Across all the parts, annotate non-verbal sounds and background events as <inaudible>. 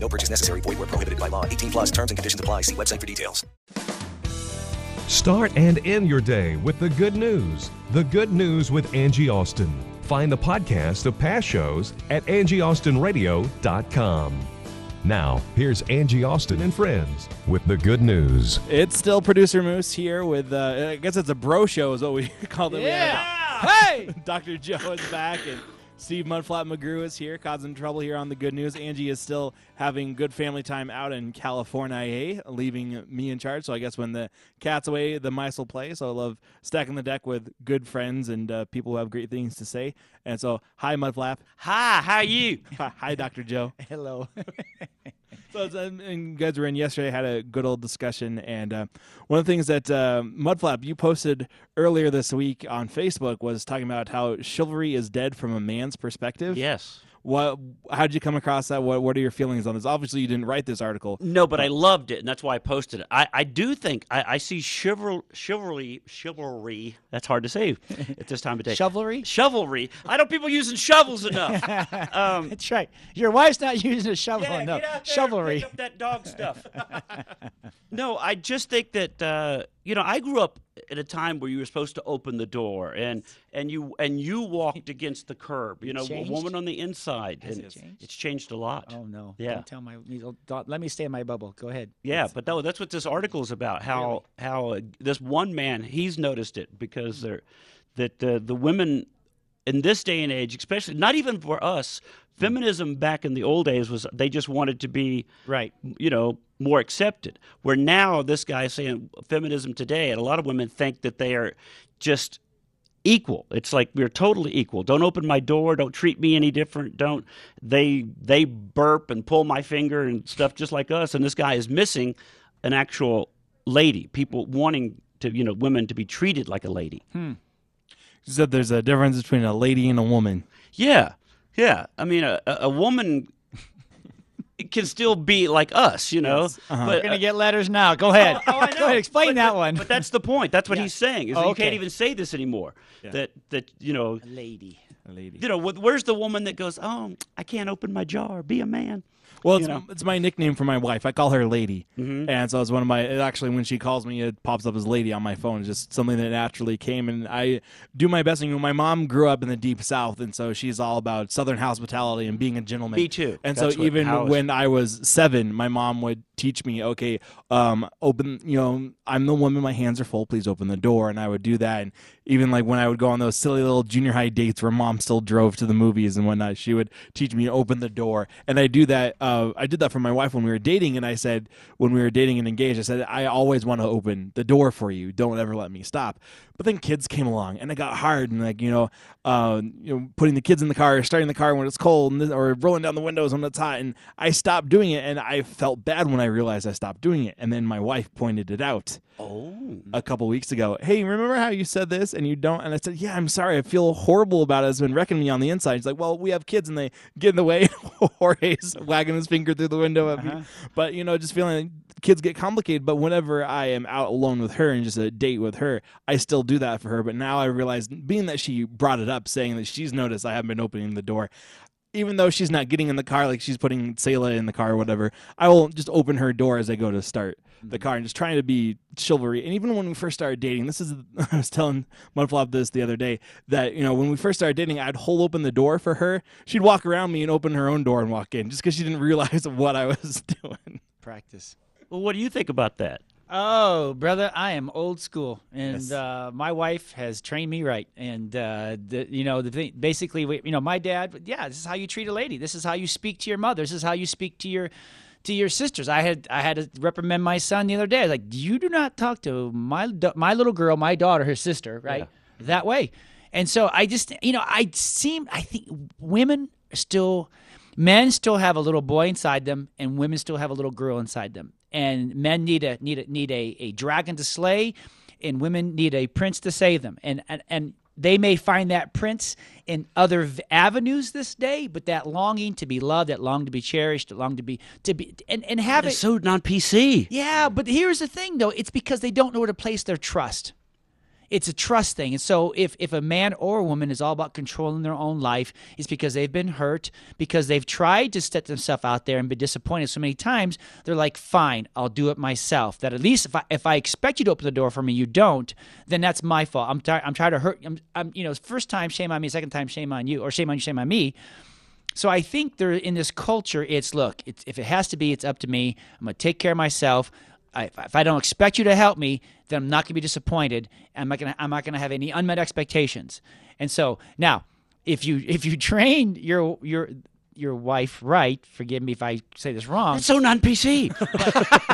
No purchase necessary. Void where prohibited by law. 18 plus terms and conditions apply. See website for details. Start and end your day with the good news. The good news with Angie Austin. Find the podcast of past shows at angieaustinradio.com. Now, here's Angie Austin and friends with the good news. It's still producer Moose here with, uh, I guess it's a bro show, is what we <laughs> called it. Yeah. <laughs> Hey! Dr. Joe is back and Steve Mudflap McGrew is here, causing trouble here on the good news. Angie is still having good family time out in California, leaving me in charge. So I guess when the cat's away, the mice will play. So I love stacking the deck with good friends and uh, people who have great things to say. And so, hi, Mudflap. Hi, how are you? <laughs> Hi, Dr. Joe. Hello. <laughs> <laughs> So, um, and you guys were in yesterday, had a good old discussion, and uh, one of the things that uh, Mudflap you posted earlier this week on Facebook was talking about how chivalry is dead from a man's perspective. yes. What? How did you come across that? What What are your feelings on this? Obviously, you didn't write this article. No, but I loved it, and that's why I posted it. I, I do think I, I see chival, chivalry, chivalry. That's hard to say at this time of day. Chivalry? Chivalry. I know people using shovels enough. <laughs> um, That's right. Your wife's not using a shovel yeah, enough. get out there Chivalry. Pick up that dog stuff. <laughs> no, I just think that uh, you know I grew up at a time where you were supposed to open the door and and you and you walked against the curb. You know, changed? a woman on the inside. Has and it changed? It's changed a lot. Oh no! Yeah. Don't tell my. Let me stay in my bubble. Go ahead. Yeah, Let's- but no, that's what this article is about. How how uh, this one man he's noticed it because they're that uh, the women in this day and age, especially not even for us, feminism back in the old days was they just wanted to be right. you know more accepted. Where now this guy is saying feminism today, and a lot of women think that they are just equal. It's like we're totally equal. Don't open my door. Don't treat me any different. Don't they they burp and pull my finger and stuff just like us. And this guy is missing an actual lady. People wanting to you know women to be treated like a lady. Hmm. You said there's a difference between a lady and a woman. Yeah, yeah. I mean, a, a a woman <laughs> can still be like us, you know. Uh-huh. But We're gonna get letters now. Go ahead. Oh, I <laughs> Go ahead. Explain But- that one. But that's the point. That's what he's saying. Is Oh, you can't even say this anymore. That that you know, a lady. A lady. you know, where's the woman that goes, "Oh, I can't open my jar. Be a man." Well, it's, you know. it's my nickname for my wife. I call her Lady, Mm-hmm. and so it's one of my. It actually, when she calls me, it pops up as Lady on my phone. It's just something that naturally came, and I do my best. And, you know, my mom grew up in the deep South, and so she's all about Southern hospitality and being a gentleman. Me too. And That's so even when I was seven, my mom would teach me, okay, um, open. You know, I'm the woman. My hands are full. Please open the door, and I would do that. And even like when I would go on those silly little junior high dates where mom still drove to the movies and whatnot, she would teach me to open the door. And I do that. Uh, I did that for my wife when we were dating, and I said when we were dating and engaged, I said I always want to open the door for you. Don't ever let me stop. But then kids came along, and it got hard, and like you know, uh, you know, putting the kids in the car, starting the car when it's cold, or rolling down the windows when it's hot, and I stopped doing it, and I felt bad when I realized I stopped doing it, and then my wife pointed it out Oh, a couple weeks ago. Hey, remember how you said this and you don't? And I said, Yeah, I'm sorry. I feel horrible about it. It's been wrecking me on the inside. She's like, Well, we have kids and they get in the way. <laughs> Jorge's wagging his finger through the window at me. Uh-huh. But, you know, just feeling like kids get complicated. But whenever I am out alone with her and just a date with her, I still do that for her. But now I realize, being that she brought it up, saying that she's noticed I haven't been opening the door, even though she's not getting in the car, like she's putting Selah in the car or whatever, I will just open her door as I go to start the mm-hmm. car and just trying to be chivalry. And even when we first started dating, this is <laughs> I was telling Mudflap this the other day that you know when we first started dating, I'd hold open the door for her. She'd walk around me and open her own door and walk in just because she didn't <laughs> realize what I was <laughs> doing. Practice. well, what do you think about that? Oh, brother, I am old school, and Yes. uh, my wife has trained me right. And uh, the, you know, the thing, basically, we- you know, my dad. Yeah, this is how you treat a lady. This is how you speak to your mother. This is how you speak to your to your sisters. I had I had to reprimand my son the other day. I was like, you do not talk to my my little girl, my daughter, her sister, right, that way. And so I just, you know, I seem I think women still men still have a little boy inside them and women still have a little girl inside them and men need a need a need a, a dragon to slay, and women need a prince to save them. And and and they may find that prince in other v- avenues this day, but that longing to be loved, that longing to be cherished, that longing to be to be and and have it. So non PC. Yeah, but here's the thing though, it's because they don't know where to place their trust. It's a trust thing. And so if if a man or a woman is all about controlling their own life, it's because they've been hurt, because they've tried to set themselves out there and been disappointed so many times, they're like, "Fine, I'll do it myself." That at least if I if I expect you to open the door for me, you don't, then that's my fault. I'm tired I'm trying to hurt I'm, I'm you know, first time shame on me, second time shame on you or shame on you, shame on me. So I think there in this culture, it's look, it's, if it has to be, it's up to me. I'm gonna take care of myself. I, if- I don't expect you to help me, then I'm not gonna be disappointed. I'm not gonna I'm not gonna have any unmet expectations. And so now, if you if you train your your your wife right, forgive me if I say this wrong. It's so non PC.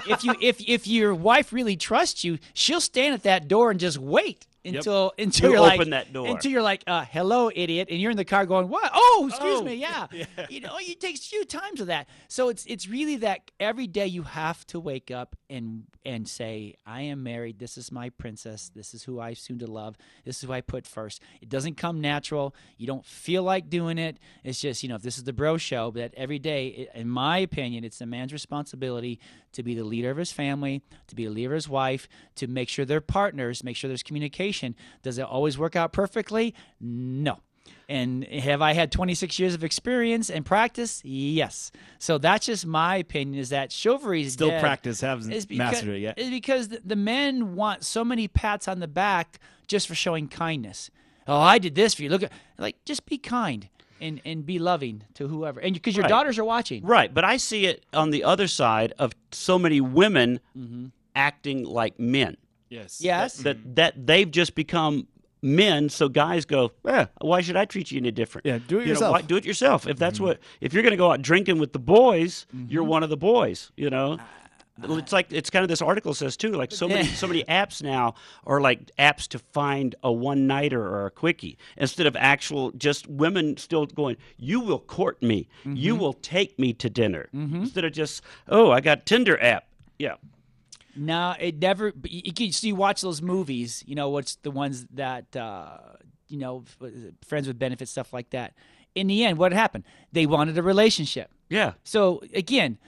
<laughs> if you if if your wife really trusts you, she'll stand at that door and just wait until <laughs> until You are like open that door. until you're like, uh, "Hello, idiot," and you're in the car going, "What? Oh, excuse Oh. me, <laughs> yeah." You know, it takes a few times of that. So it's it's really that every day you have to wake up and and say, "I am married. This is my princess. This is who I soon to love. This is who I put first. It doesn't come natural. You don't feel like doing it. It's just you know, if this is the bro show, but every day, in my opinion, it's the man's responsibility to be the leader of his family, to be a leader of his wife, to make sure they're partners, make sure there's communication. Does it always work out perfectly? No. And have I had 26 years of experience and practice? Yes. So that's just my opinion. Is that chivalry is Still dead. practice, haven't Is mastered it yet. Is because the, the men want so many pats on the back just for showing kindness. Oh, I did this for you. Look at like just be kind and and be loving to whoever. And because your Right. daughters are watching. Right, but I see it on the other side of so many women Mm-hmm. acting like men. Yes. Yes. That that they've just become men, so guys go, eh, why should I treat you any different? Yeah, do it You know, yourself. why- do it yourself. If that's mm-hmm. what, if you're going to go out drinking with the boys, mm-hmm. you're one of the boys. You know. Uh, it's like it's kind of this article says too. Like so many <laughs> so many apps now are like apps to find a one nighter or a quickie instead of actual just women still going. You will court me. You mm-hmm. will take me to dinner instead of just oh I got Tinder app. Yeah. No, it never. You, you, so you watch those movies, you know, what's the ones that, uh, you know, friends with benefits, stuff like that. In the end, what happened? They wanted a relationship. Yeah. So again,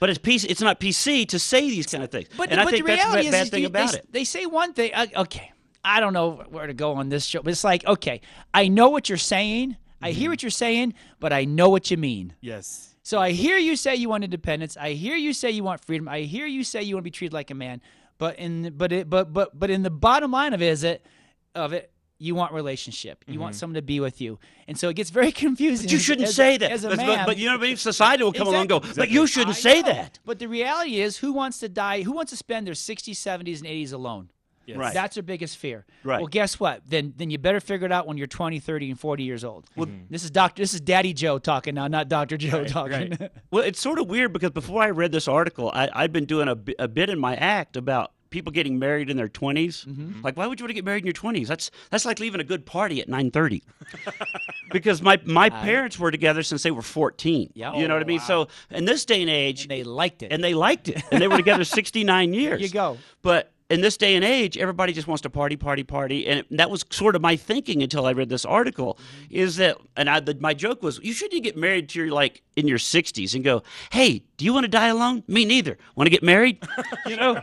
But it's PC, It's not PC to say these kind of things. but, and I think the that's the bad is, thing you- about they, it. They say one thing. Uh, okay, I don't know where to go on this show, but it's like, okay, I know what you're saying. I Mm-hmm. hear what you're saying, but I know what you mean. Yes. So I hear you say you want independence. I hear you say you want freedom. I hear you say you want to be treated like a man. But in but it but but but in the bottom line of it is it of it you want relationship. You want someone to be with you. And so it gets <laughs> very confusing. Mm-hmm. But you shouldn't as- say that. As a but, man. but you know, maybe society will come along and go, Exactly. but you shouldn't I say know. that. But the reality is who wants to die? Who wants to spend their 60s, 70s and 80s alone? Yes. Right. That's their biggest fear. Right. Well, guess what? Then then you better figure it out when you're 20, 30 and 40 years old. Well, this is Doctor this is Daddy Joe talking now, not Dr. Joe talking. <laughs> Well, it's sort of weird because before I read this article, I, I'd been doing a, a bit in my act about people getting married in their 20s. Mm-hmm. Like, why would you want to get married in your 20s? That's that's like leaving a good party at 9:30. <laughs> because my my parents were together since they were 14. Yeah. You know Oh, what I mean? So in this day and age, and they liked it. and they liked it, and they were together <laughs> 69 years. you go. But in this day and age, everybody just wants to party, party, party, and it, that was sort of my thinking until I read this article. Mm-hmm. Is that, and I, the, my joke was, you shouldn't get married till you're like in your 60s and go, hey, do you want to die alone? Me neither. Want to get married? <laughs> you know.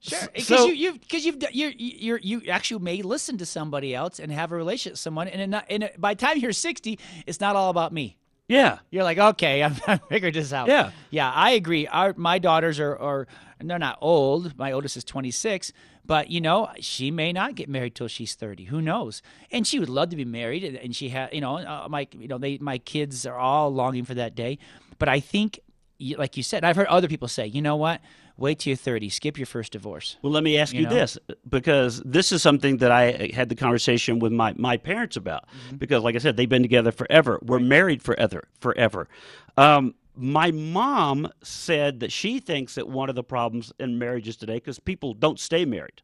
Sure, because So- you you because you've you're you're you actually may listen to somebody else and have a relationship with someone, and, not, and by the time you're 60, it's not all about me. Yeah. You're like, okay, <laughs> I'm, I figured this out. Yeah. yeah, I agree. Our my daughters are are and they're not old. My oldest is 26, but you know she may not get married till she's 30. Who knows? And she would love to be married, and, she had you know uh, my you know they my kids are all longing for that day. But I think, like you said, I've heard other people say, you know what? Wait till you're 30. Skip your first divorce. Well, let me ask you, You know? this because this is something that I had the conversation with my, my parents about. Mm-hmm. Because, like I said, they've been together forever. We're married forever, forever. Um, my mom said that she thinks that one of the problems in marriages today, because people don't stay married,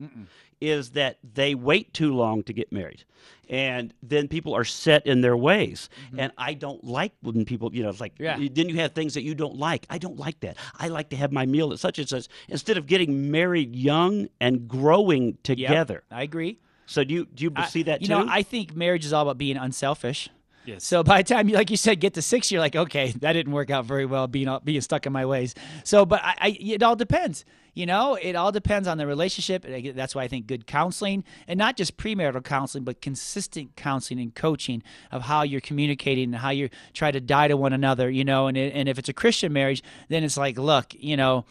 is that they wait too long to get married. And then people are set in their ways. Mm-hmm. And I don't like when people, you know, it's like, Yeah. then you have things that you don't like. I don't like that. I like to have my meal at such and such instead of getting married young and growing Yep, together. I agree. So do you do you I- see that you too? know, I think marriage is all about being unselfish. Yes. So by the time, you, like you said, get to six, you're like, okay, that didn't work out very well, being being stuck in my ways. So, but I, I it all depends. You know, it all depends on the relationship. That's why I think good counseling, and not just premarital counseling, but consistent counseling and coaching of how you're communicating and how you try to die to one another. You know, and it, and if it's a Christian marriage, then it's like, look, you know,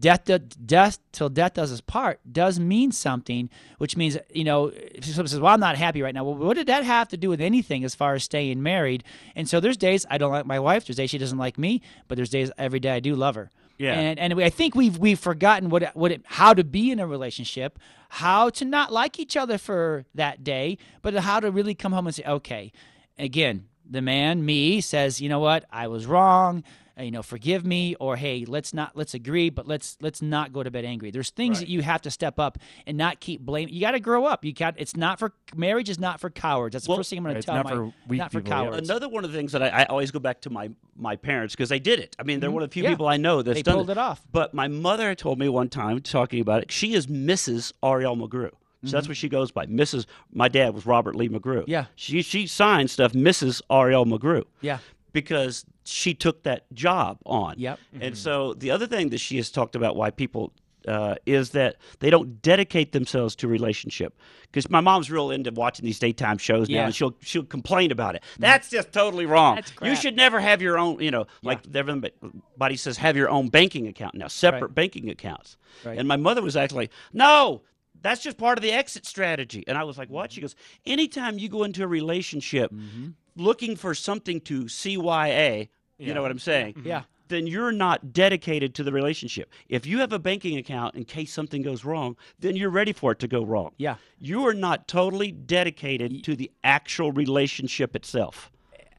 death death till death does us part does mean something which means you know if someone says well i'm not happy right now well what did that have to do with anything as far as staying married and so there's days i don't like my wife there's days she doesn't like me but there's days every day i do love her Yeah. and and we, i think we've we've forgotten what what it, how to be in a relationship how to not like each other for that day but how to really come home and say okay again the man me says you know what i was wrong you know forgive me or hey let's not let's agree but let's let's not go to bed angry there's things that you have to step up and not keep blaming you got to grow up you can't. it's not for marriage is not for cowards that's the Well, first thing i'm going to tell not my for weak not for people, yeah. cowards Another one of the things that I, I always go back to my my parents because they did it. I mean, they're one of the few Mm-hmm. Yeah. people I know that's They done pulled it off. But my mother told me one time talking about it. She is Mrs. Ariel McGrew. So that's what she goes by. Mrs. My dad was Robert Lee McGrew. Mm-hmm. Yeah. She she signed stuff Mrs. Ariel McGrew. Yeah. Because she took that job on. Yep. And so the other thing that she has talked about why people uh, is that they don't dedicate themselves to relationship. Because my mom's real into watching these daytime shows now, and she'll she'll complain about it. That's just totally wrong. That's You should never have your own. You know, like everybody says, have your own banking account now, separate Right. banking accounts. Right. And my mother was actually like, no. That's just part of the exit strategy. And I was like, what? She goes, anytime you go into a relationship Mm-hmm. looking for something to CYA, you know what I'm saying? Yeah. Mm-hmm. Then you're not dedicated to the relationship. If you have a banking account in case something goes wrong, then you're ready for it to go wrong. Yeah. You are not totally dedicated to the actual relationship itself.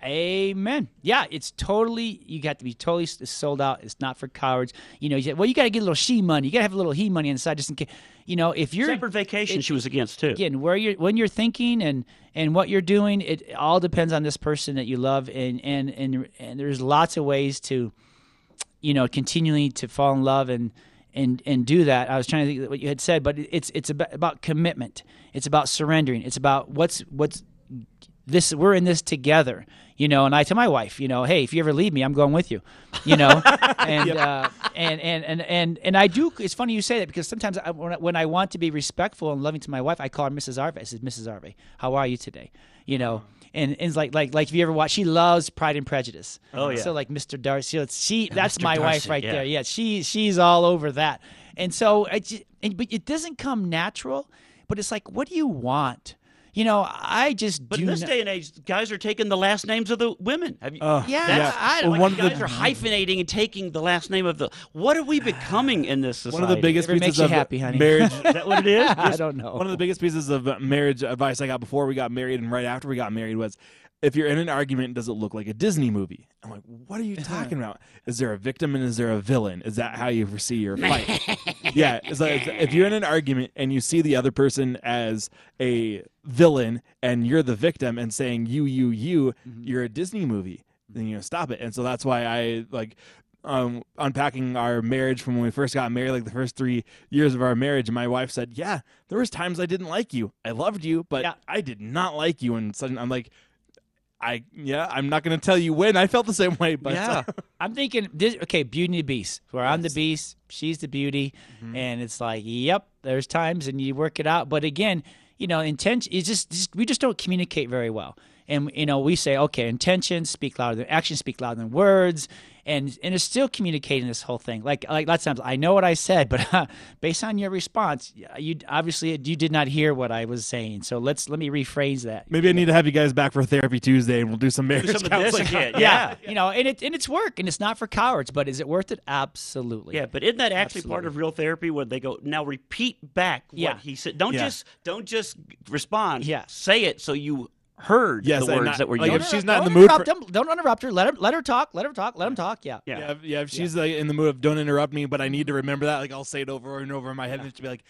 Amen. Yeah, it's totally. You got to be totally sold out. It's not for cowards. You know, you say, well, you got to get a little she money. You got to have a little he money inside, just in case. You know, if you're Separate vacation, it- she was against too. again where you're when you're thinking and and what you're doing. It all depends on this person that you love, and and and and there's lots of ways to, you know, continually to fall in love and. And, and do that. I was trying to think of what you had said, but it's it's about, about commitment. It's about surrendering. It's about what's what's this we're in this together you know and i tell my wife you know hey if you ever leave me i'm going with you you know? <laughs> And, uh, and and and and and i do it's funny you say that because sometimes I, when, I, when i want to be respectful and loving to my wife i call her mrs Arvey i says mrs Arvey how are you today? You know? And, and it's like like like if you ever watch she loves pride and prejudice. Oh, yeah. so like mr darcy she that's Mr. my wife right yeah. there. yeah. She she's all over that. And so I just, and, but it doesn't come natural but it's like what do you want you know, I just But do in this not- day and age, guys are taking the last names of the women. Have you? Uh, Yeah, yeah. I Well, don't. one like of guys the are hyphenating and taking the last name of the. What are we <sighs> becoming in this society? one of the biggest If it makes pieces you of happy, honey. marriage. Is that what it is? <laughs> I don't know. One of the biggest pieces of marriage advice I got before we got married and right after we got married was if you're in an argument, does it look like a Disney movie? I'm like, what are you talking about? Is there a victim and is there a villain? Is that how you foresee your fight? <laughs> yeah. It's like, it's- if you're in an argument and you see the other person as a villain and you're the victim and saying you, you, you, you're a Disney movie. Then you know, stop it. And so that's why I like um, unpacking our marriage from when we first got married, like the first three years of our marriage, and my wife said, "Yeah, there was times I didn't like you. I loved you, but Yeah. I did not like you." And suddenly, I'm like, "I yeah, I'm not going to tell you when I felt the same way, but Yeah. <laughs> I'm thinking, this, okay, Beauty and the Beast, where I'm the Beast, she's the Beauty, Mm-hmm. and it's like, yep, there's times, and you work it out. But again, you know, intention is just, just we just don't communicate very well. And you know, we say, okay, intentions speak louder than actions, speak louder than words, and and it's still communicating this whole thing. Like like lots of times, I know what I said, but <laughs> based on your response, you obviously you did not hear what I was saying. So let's let me rephrase that. maybe I need to have you guys back for therapy Tuesday, and we'll do some marriage some of this counseling. again. <laughs> yeah, Yeah. you know, and it and it's work, and it's not for cowards, but is it worth it? Absolutely. Yeah, but isn't that actually part of real therapy where they go now repeat back what Yeah. he said? Don't Yeah. just don't just respond. Yeah. say it so you heard Yes, the words not- that were like, used. if she's not in don't the mood for- him. Don't interrupt her. Let her let her talk. Let her talk. Let him talk. Let him talk. Yeah. Yeah. Yeah, if, yeah, if she's like in the mood of don't interrupt me, but I need to remember that, like I'll say it over and over in my head, and she'll be like,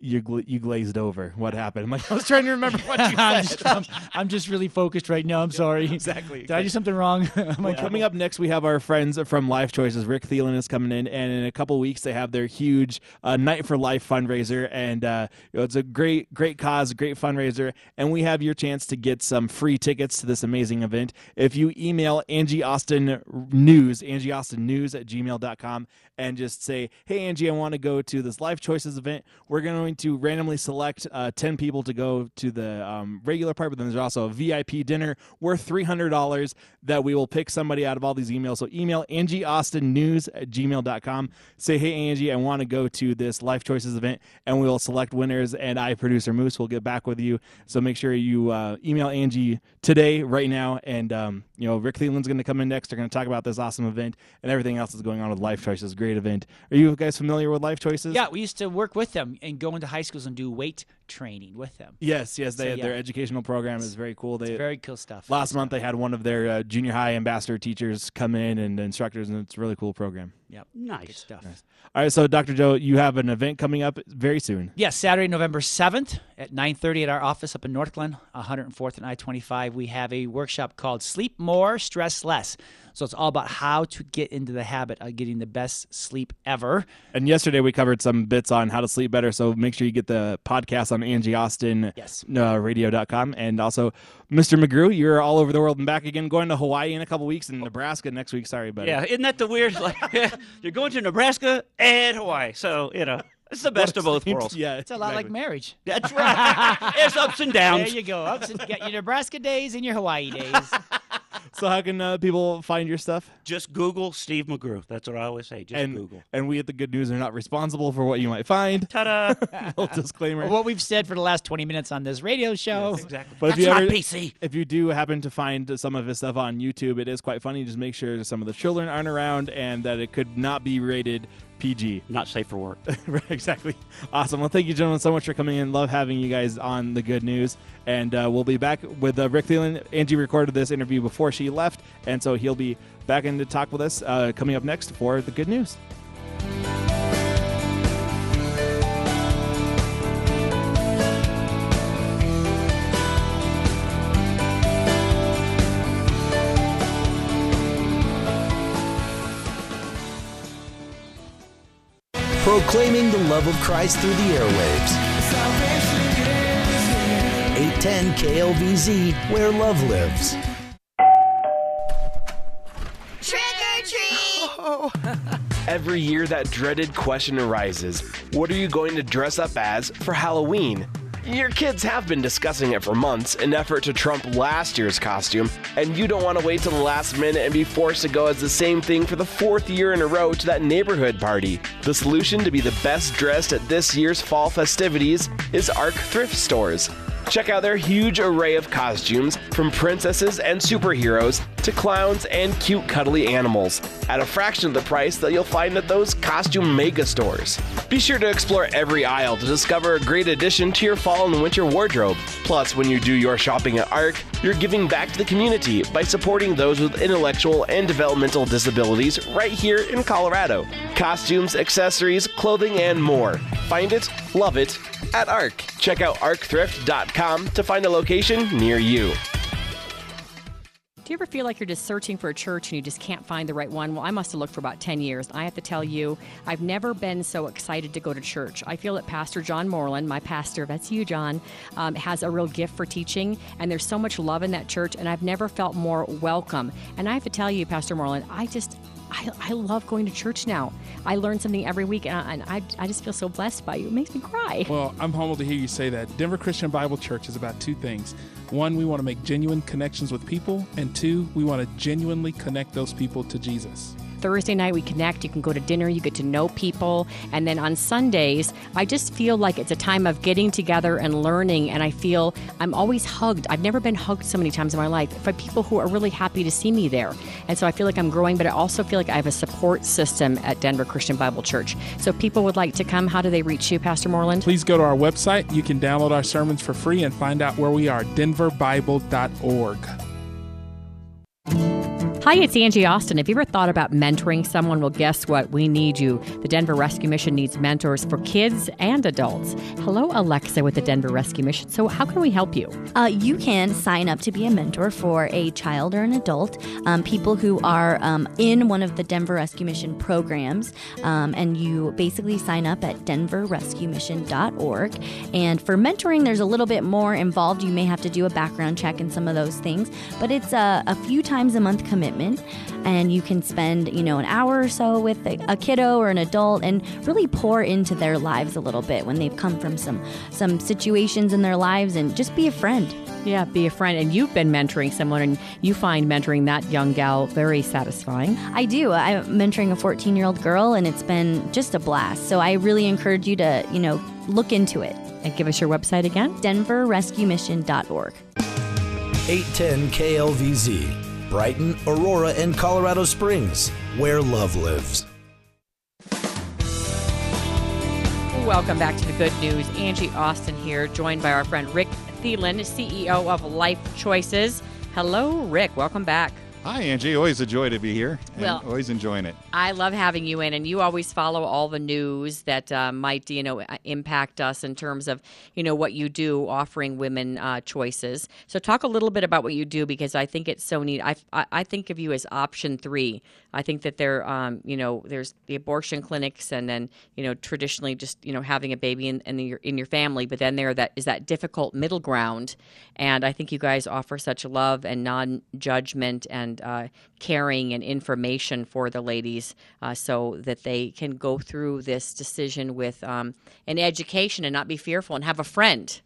"You gla- you glazed over. What happened?" I'm like, I was trying to remember what you <laughs> I'm, just, I'm, I'm just really focused right now. I'm sorry. exactly. Did I do something wrong? <laughs> Am I Coming up next, we have our friends from Life Choices. Rick Thielen is coming in, and in a couple weeks, they have their huge uh, Night for Life fundraiser, and uh, you know, it's a great, great cause, great fundraiser, and we have your chance to get some free tickets to this amazing event if you email Angie Austin News, Angie Austin News at gmail.com, and just say, "Hey Angie, I want to go to this Life Choices event. We're going to randomly select uh, ten people to go to the um, regular part, but then there's also a VIP dinner worth three hundred dollars that we will pick somebody out of all these emails. So email Angie Austin News at gmail.com. Say, hey Angie, I want to go to this Life Choices event, and we will select winners. And I, producer Moose, will get back with you. So make sure you uh, email Angie today, right now, and um, you know Rick Thielen's going to come in next. They're going to talk about this awesome event and everything else that's going on with Life Choices. Great event. Are you guys familiar with Life Choices? Yeah, we used to work with them and go into high schools and do weight training with them. Yes, yes. They So, yeah. their educational program is very cool. They Very cool stuff. last month they had one of their uh, junior high ambassador teachers come in and instructors, and it's a really cool program. Yep. Nice. Good stuff. All right, so Dr. Joe, you have an event coming up very soon. Yes, Saturday, November 7th at 9:30 at our office up in Northglenn, 104th and I-25. We have a workshop called Sleep More, Stress Less. So it's all about how to get into the habit of getting the best sleep ever. And yesterday we covered some bits on how to sleep better. So make sure you get the podcast on Angie Austin Yes. uh, radio.com. And also, Mr. McGrew, you're all over the world and back again, going to Hawaii in a couple weeks and Nebraska next week. Sorry, buddy. Yeah, isn't that the weird? Like, <laughs> you're going to Nebraska and Hawaii, so you know it's the best of both worlds. Yeah, It's a lot like marriage. That's right. <laughs> it's ups and downs. There you go. Ups and, get your Nebraska days and your Hawaii days. <laughs> So how can uh, people find your stuff? Just Google Steve McGrew. That's what I always say. Just and Google. and we at the Good News are not responsible for what you might find. Ta-da! <laughs> Little disclaimer. what we've said for the last 20 minutes on this radio show. exactly. But if That's you my ever- PC. If you do happen to find some of his stuff on YouTube, it is quite funny. Just make sure some of the children aren't around and that it could not be rated PG. Not safe for work. <laughs> right, exactly. Awesome. Well, thank you, gentlemen, so much for coming in. Love having you guys on the good news. And uh, we'll be back with uh, Rick Thielen. Angie recorded this interview before she left, and so he'll be back in to talk with us uh, coming up next for the good news. Proclaiming the love of Christ through the airwaves. 810 KLVZ, where love lives. Trick or treat! <laughs> Every year, that dreaded question arises What are you going to dress up as for Halloween? Your kids have been discussing it for months, an effort to trump last year's costume, and you don't want to wait till the last minute and be forced to go as the same thing for the fourth year in a row to that neighborhood party. The solution to be the best dressed at this year's fall festivities is ARC Thrift Stores. Check out their huge array of costumes, from princesses and superheroes to clowns and cute cuddly animals, at a fraction of the price that you'll find at those costume mega stores. Be sure to explore every aisle to discover a great addition to your fall and winter wardrobe. Plus, when you do your shopping at ARC, you're giving back to the community by supporting those with intellectual and developmental disabilities right here in Colorado. Costumes, accessories, clothing, and more. Find it, love it at ARC. Check out arcthrift.com to find a location near you. Do you ever feel like you're just searching for a church and you just can't find the right one? Well, I must have looked for about 10 years. I have to tell you, I've never been so excited to go to church. I feel that Pastor John Moreland, my pastor, that's you, John, um, has a real gift for teaching, and there's so much love in that church, and I've never felt more welcome. And I have to tell you, Pastor Moreland, I just. I, I love going to church now. I learn something every week, and, I, I just feel so blessed by you. It makes me cry. Well, I'm humbled to hear you say that. Denver Christian Bible Church is about two things. One, we want to make genuine connections with people, and two, we want to genuinely connect those people to Jesus. Thursday night, we connect. You can go to dinner, you get to know people. And then on Sundays, I just feel like it's a time of getting together and learning. And I feel I'm always hugged. I've never been hugged so many times in my life by people who are really happy to see me there. And so I feel like I'm growing, but I also feel like I have a support system at Denver Christian Bible Church. So if people would like to come, how do they reach you, Pastor Moreland? Please go to our website. You can download our sermons for free and find out where we are denverbible.org. Hi, it's Angie Austin. Have you ever thought about mentoring someone? Well, guess what? We need you. The Denver Rescue Mission needs mentors for kids and adults. Hello, Alexa with the Denver Rescue Mission. So, how can we help you? Uh, you can sign up to be a mentor for a child or an adult, um, people who are um, in one of the Denver Rescue Mission programs. Um, and you basically sign up at denverrescuemission.org. And for mentoring, there's a little bit more involved. You may have to do a background check and some of those things, but it's a, a few times a month commitment and you can spend you know an hour or so with a, a, kiddo or an adult and really pour into their lives a little bit when they've come from some some situations in their lives and just be a friend. Yeah be a friend. And you've been mentoring someone and you find mentoring that young gal very satisfying. I do. I'm mentoring a 14 year old girl and it's been just a blast. So i really encourage you to you know look into it. And give us your website again? Denverrescuemission.org 810 klvz Brighton, Aurora, and Colorado Springs, where love lives. Welcome back to the good news. Angie Austin here, joined by our friend Rick Thielen, CEO of Life Choices. Hello, Rick. Welcome back. Hi, Angie. Always a joy to be here. well, always enjoying it. I love having you in, and you always follow all the news that uh, might, you know, impact us in terms of, you know, what you do, offering women uh, choices. So, talk a little bit about what you do because I think it's so neat. I, I, think of you as option three. I think that there, um, you know, there's the abortion clinics, and then, you know, traditionally just, you know, having a baby in, in your in your family, but then there that is that difficult middle ground, and I think you guys offer such love and non judgment and and uh, caring and information for the ladies uh, so that they can go through this decision with um, an education and not be fearful and have a friend.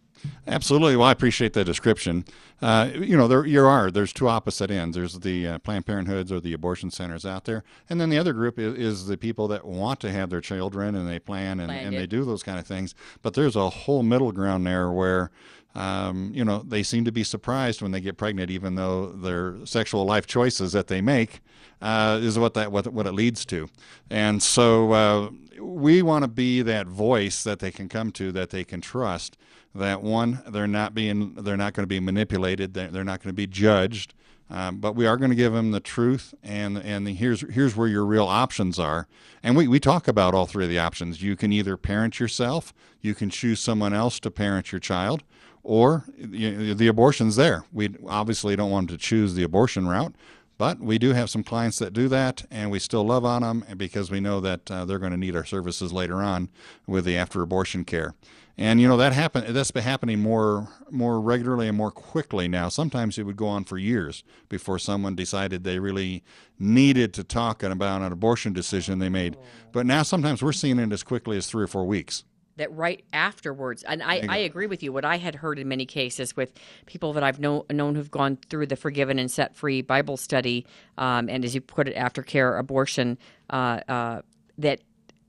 Absolutely. Well, I appreciate the description. Uh, you know, there you are. There's two opposite ends. There's the uh, Planned Parenthoods or the abortion centers out there, and then the other group is, is the people that want to have their children and they plan and, and they do those kind of things. But there's a whole middle ground there where um, you know, they seem to be surprised when they get pregnant, even though their sexual life choices that they make uh, is what that what, what it leads to. And so uh, we want to be that voice that they can come to, that they can trust. That one, they're not being, they're not going to be manipulated, they're, they're not going to be judged. Um, but we are going to give them the truth and and the, here's here's where your real options are. And we, we talk about all three of the options. You can either parent yourself, you can choose someone else to parent your child, or the abortion's there. We obviously don't want them to choose the abortion route, but we do have some clients that do that, and we still love on them because we know that uh, they're going to need our services later on with the after abortion care. And you know that happen that's been happening more more regularly and more quickly now. Sometimes it would go on for years before someone decided they really needed to talk about an abortion decision they made. But now sometimes we're seeing it as quickly as three or four weeks that right afterwards and I, I agree with you. What i had heard in many cases with people that i've know, known who've gone through the forgiven and set free bible study um, and as you put it aftercare abortion uh, uh, that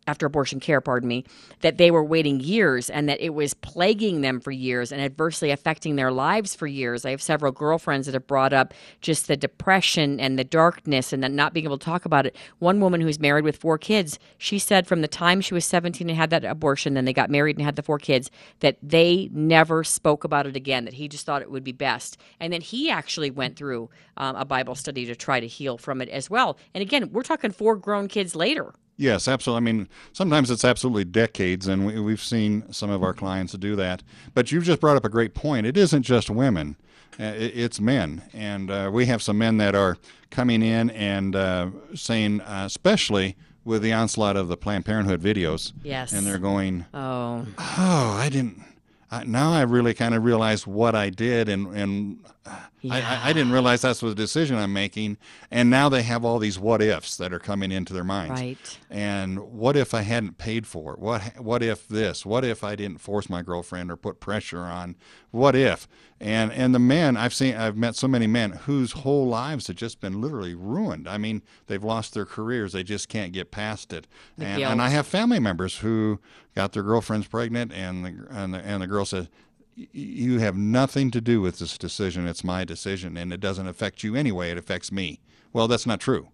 after abortion care, pardon me, that they were waiting years and that it was plaguing them for years and adversely affecting their lives for years. I have several girlfriends that have brought up just the depression and the darkness and not being able to talk about it. One woman who's married with four kids, she said from the time she was 17 and had that abortion, then they got married and had the four kids, that they never spoke about it again, that he just thought it would be best. And then he actually went through um, a Bible study to try to heal from it as well. And again, we're talking four grown kids later. Yes, absolutely. I mean, sometimes it's absolutely decades, and we, have seen some of our clients do that. But you've just brought up a great point. It isn't just women, uh, it's men. And uh, we have some men that are coming in and uh, saying, uh, especially with the onslaught of the Planned Parenthood videos. Yes. And they're going, oh, oh, I didn't. now I really kind of realize what I did and and I, I, I didn't realize that's the decision I'm making. And now they have all these what ifs that are coming into their minds. Right. And what if I hadn't paid for it? What what if this? What if I didn't force my girlfriend or put pressure on? What if? And and the men I've seen I've met so many men whose whole lives have just been literally ruined. I mean, they've lost their careers. They just can't get past it. And, and I have family members who got their girlfriends pregnant and the and the, and the girl says "Y- you have nothing to do with this decision. It's my decision, and it doesn't affect you anyway. It affects me. Well, that's not true.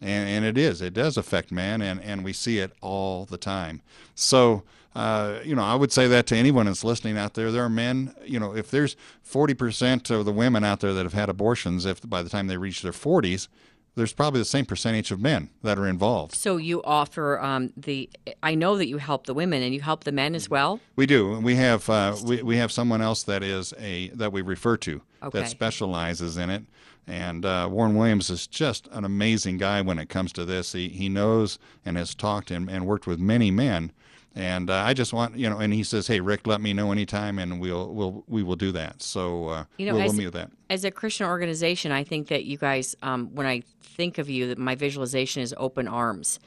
And, and it is. It does affect man, and, and we see it all the time. So, uh, you know, I would say that to anyone that's listening out there. There are men, you know, if there's 40% of the women out there that have had abortions, if by the time they reach their 40s, there's probably the same percentage of men that are involved. So you offer um, the. I know that you help the women and you help the men as well. We do. We have uh, we, we have someone else that is a that we refer to Okay. that specializes in it. And uh, Warren Williams is just an amazing guy when it comes to this. He he knows and has talked and, and worked with many men. And uh, I just want you know, and he says, "Hey Rick, let me know anytime, and we'll we'll we will do that." So uh, You know, we'll, as, we'll meet that. as a Christian organization, I think that you guys, um, when I think of you, that my visualization is open arms.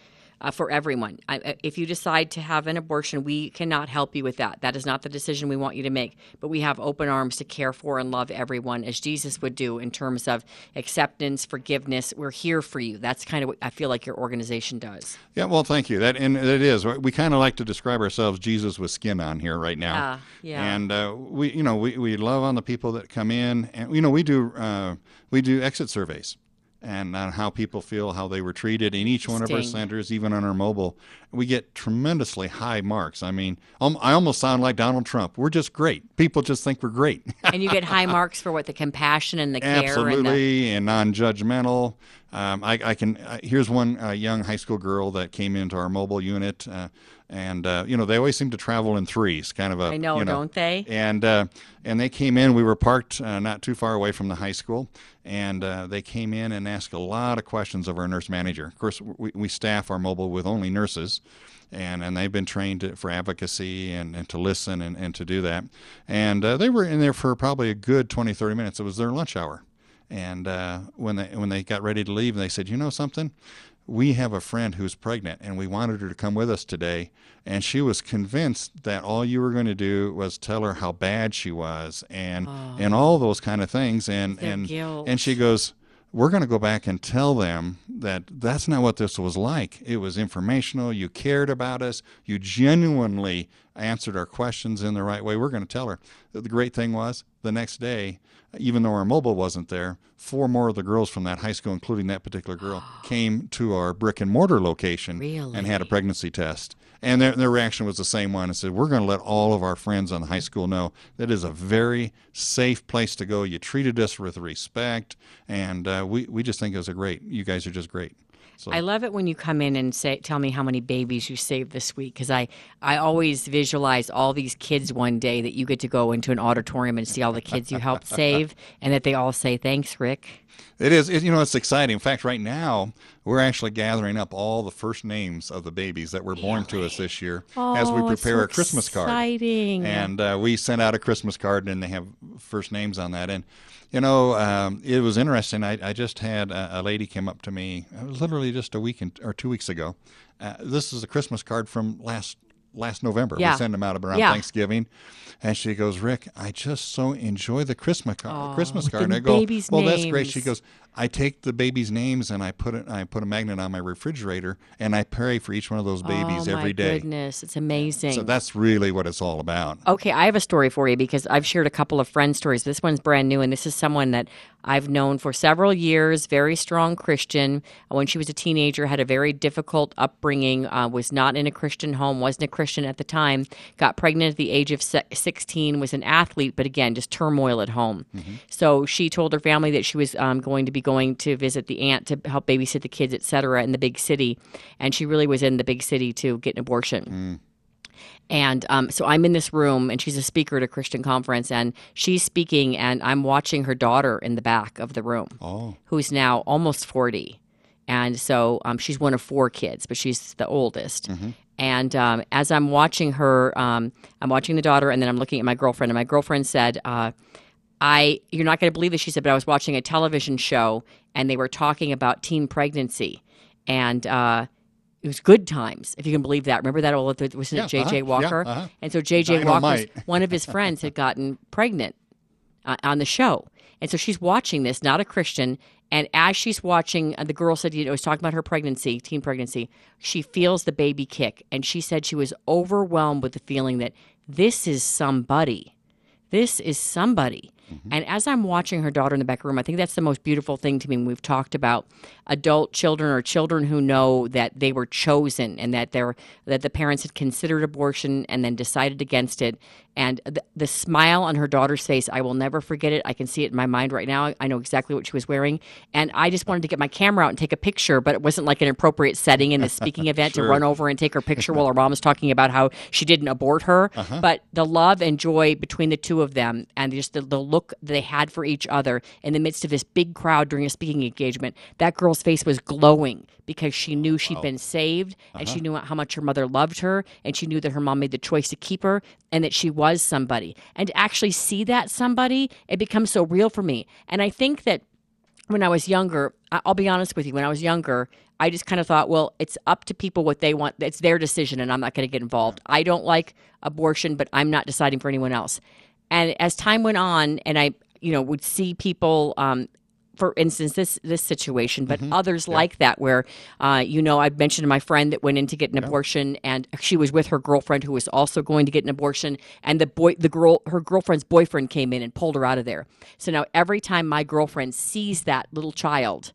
Uh, for everyone. I, I- if you decide to have an abortion, we cannot help you with that. That is not the decision we want you to make. But we have open arms to care for and love everyone as Jesus would do in terms of acceptance, forgiveness. We're here for you. That's kind of what I feel like your organization does. Yeah, well, thank you. That and it is. We kind of like to describe ourselves Jesus with skin on here right now. Ah, yeah. And uh, we, you know, we, we love on the people that come in, and you know, we do uh, we do exit surveys. And on how people feel, how they were treated in each one of our centers, even on our mobile, we get tremendously high marks. I mean, um, I almost sound like Donald Trump. We're just great. People just think we're great. <laughs> and you get high marks for what the compassion and the care and the, Absolutely, and non-judgmental. Um, I, I can. Uh, here's one uh, young high school girl that came into our mobile unit, uh, and uh, you know they always seem to travel in threes, kind of a. I know, you know, don't they? And uh, and they came in. We were parked uh, not too far away from the high school, and uh, they came in and asked a lot of questions of our nurse manager. Of course, we, we staff our mobile with only nurses. And, and they've been trained to, for advocacy and, and to listen and, and to do that. And uh, they were in there for probably a good 20, 30 minutes. It was their lunch hour. And uh, when they when they got ready to leave, they said, "You know something? We have a friend who's pregnant, and we wanted her to come with us today. And she was convinced that all you were going to do was tell her how bad she was, and oh. and all those kind of things. And and guilt. and she goes." We're going to go back and tell them that that's not what this was like. It was informational. You cared about us. You genuinely answered our questions in the right way. We're going to tell her. The great thing was the next day, even though our mobile wasn't there, four more of the girls from that high school, including that particular girl, <gasps> came to our brick and mortar location and had a pregnancy test. And their, their reaction was the same one and said, We're going to let all of our friends on the high school know that is a very safe place to go. You treated us with respect, and uh, we, we just think it was a great. You guys are just great. So I love it when you come in and say, "Tell me how many babies you saved this week," because I, I always visualize all these kids one day that you get to go into an auditorium and see all the kids you helped <laughs> save, and that they all say, "Thanks, Rick." It is. It, you know, it's exciting. In fact, right now we're actually gathering up all the first names of the babies that were born to us this year as we Oh, prepare so our Christmas card. exciting. And uh, we sent out a Christmas card, and they have first names on that. And you know, um, it was interesting. I, I just had a, a lady came up to me. It was literally just a week and, or two weeks ago. Uh, this is a Christmas card from last last November. Yeah. We send them out around Yeah. Thanksgiving, and she goes, "Rick, I just so enjoy the Christmas card." Aw, Christmas card. And I go, "Well, that's great." She goes, I take the babies' names and I put it. I put a magnet on my refrigerator, and I pray for each one of those babies oh, every day. oh, every my. Goodness, it's amazing. So that's really what it's all about. Okay, I have a story for you because I've shared a couple of friend stories. This one's brand new, and this is someone that I've known for several years, very strong Christian. When she was a teenager, had a very difficult upbringing, uh, was not in a Christian home, wasn't a Christian at the time, got pregnant at the age of 16, was an athlete, but again, just turmoil at home. So she told her family that she was um, going to be going to visit the aunt to help babysit the kids, et cetera, in the big city. And she really was in the big city to get an abortion. And um, so I'm in this room, and she's a speaker at a Christian conference, and she's speaking, and I'm watching her daughter in the back of the room, Oh. who's now almost 40. And so um, she's one of four kids, but she's the oldest. And um, as I'm watching her, um, I'm watching the daughter, and then I'm looking at my girlfriend, and my girlfriend said, uh, I you're not going to believe this. She said, but I was watching a television show and they were talking about teen pregnancy, and uh, it was Good Times, if you can believe that. Remember that? All wasn't Yeah, it J.J. uh-huh, Walker? yeah, uh-huh. And so J.J. Walker, one of his friends had gotten pregnant uh, on the show, and so she's watching this, not a Christian. And as she's watching, uh, the girl said, you know, was talking about her pregnancy, teen pregnancy. She feels the baby kick, and she said she was overwhelmed with the feeling that this is somebody. This is somebody. And as I'm watching her daughter in the back room, I think that's the most beautiful thing to me when we've talked about adult children or children who know that they were chosen and that they're that the parents had considered abortion and then decided against it. And the, the smile on her daughter's face, I will never forget it. I can see it in my mind right now. I know exactly what she was wearing. And I just wanted to get my camera out and take a picture, but it wasn't like an appropriate setting in the speaking <laughs> event to run over and take her picture while her mom was talking about how she didn't abort her. Uh-huh. But the love and joy between the two of them and just the, the look they had for each other in the midst of this big crowd during a speaking engagement, that girl's face was glowing because she knew she'd been saved and she Uh-huh. knew how much her mother loved her and she knew that her mom made the choice to keep her and that she was somebody. And to actually see that somebody, it becomes so real for me. And I think that when I was younger, I'll be honest with you, when I was younger, I just kind of thought, well, it's up to people what they want. It's their decision, and I'm not going to get involved. I don't like abortion, but I'm not deciding for anyone else. And as time went on, and I, you know, would see people, um, for instance, this this situation, but others like that, where, uh, you know, I mentioned my friend that went in to get an abortion, and she was with her girlfriend who was also going to get an abortion, and the boy, the girl, her girlfriend's boyfriend came in and pulled her out of there. So now every time my girlfriend sees that little child,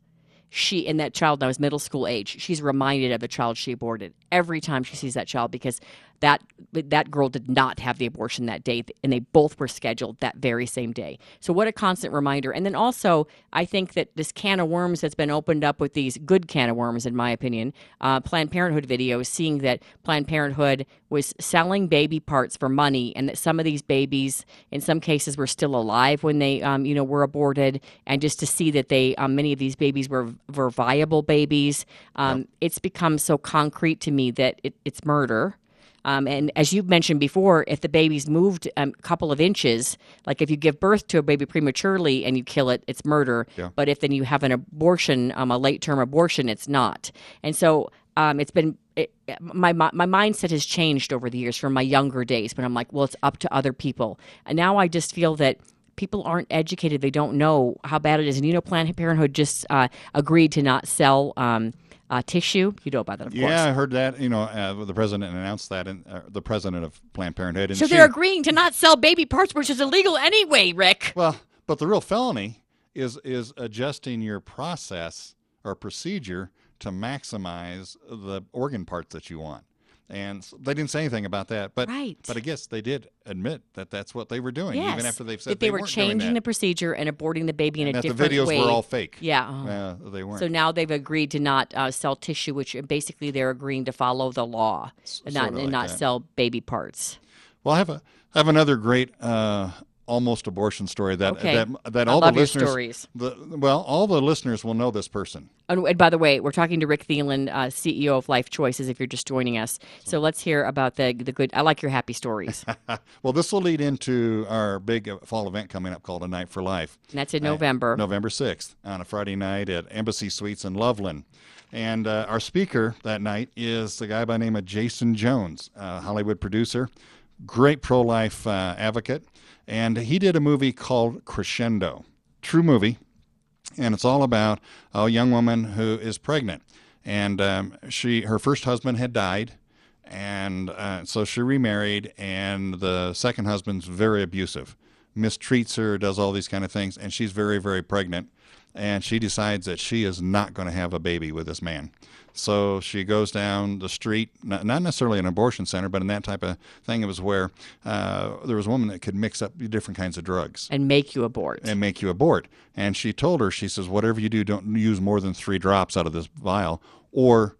she and that child now is middle school age she's reminded of the child she aborted every time she sees that child because that that girl did not have the abortion that day and they both were scheduled that very same day. So what a constant reminder. And then also i think that this can of worms that's been opened up with these good can of worms in my opinion. Uh, planned parenthood videos seeing that planned parenthood was selling baby parts for money and that some of these babies in some cases were still alive when they um, you know were aborted and just to see that they um, many of these babies were were viable babies. Um, it's become so concrete to me that it, it's murder um, and as you've mentioned before, if the baby's moved um, a couple of inches, like if you give birth to a baby prematurely and you kill it, it's murder. Yeah. But if then you have an abortion, um, a late term abortion, it's not. And so um, it's been it, my my my mindset has changed over the years from my younger days when I'm like, well, it's up to other people, and now I just feel that people aren't educated; they don't know how bad it is. And you know, Planned Parenthood just uh, agreed to not sell. Um, uh, tissue, you know about that, of course. Yeah, I heard that. You know, uh, the president announced that, and uh, the president of Planned Parenthood. And So she- they're agreeing to not sell baby parts, which is illegal anyway, Rick. Well, but the real felony is is adjusting your process or procedure to maximize the organ parts that you want. And they didn't say anything about that, but Right. but I guess they did admit that that's what they were doing, yes. even after they've said that they, were weren't doing changing the procedure and aborting the baby in And a that the videos way. were all fake. Yeah. Uh, they weren't. So now they've agreed to not uh, sell tissue, which basically they're agreeing to follow the law and not sorta and like not that. sell baby parts. Well, I have a I have another great uh, almost abortion story that Okay. that that all the listeners. The, well, all the listeners will know this person. And, and by the way, we're talking to Rick Thielen, uh, CEO of Life Choices. If you're just joining us, so let's hear about the the good. I like your happy stories. <laughs> well, this will lead into our big uh, fall event coming up called A Night for Life. And that's in Uh, November. November 6th on a Friday night at Embassy Suites in Loveland. And uh, our speaker that night is the guy by the name of Jason Jones, a Hollywood producer, great pro life uh, advocate. And he did a movie called Crescendo. True movie. And it's all about a young woman who is pregnant. And um, she, her first husband had died and uh, so she remarried and the second husband's very abusive mistreats her does all these kind of things and she's very very pregnant and she decides that she is not going to have a baby with this man so she goes down the street not, necessarily an abortion center but in that type of thing it was where uh, there was a woman that could mix up different kinds of drugs and make you abort and make you abort and she told her she says whatever you do don't use more than three drops out of this vial or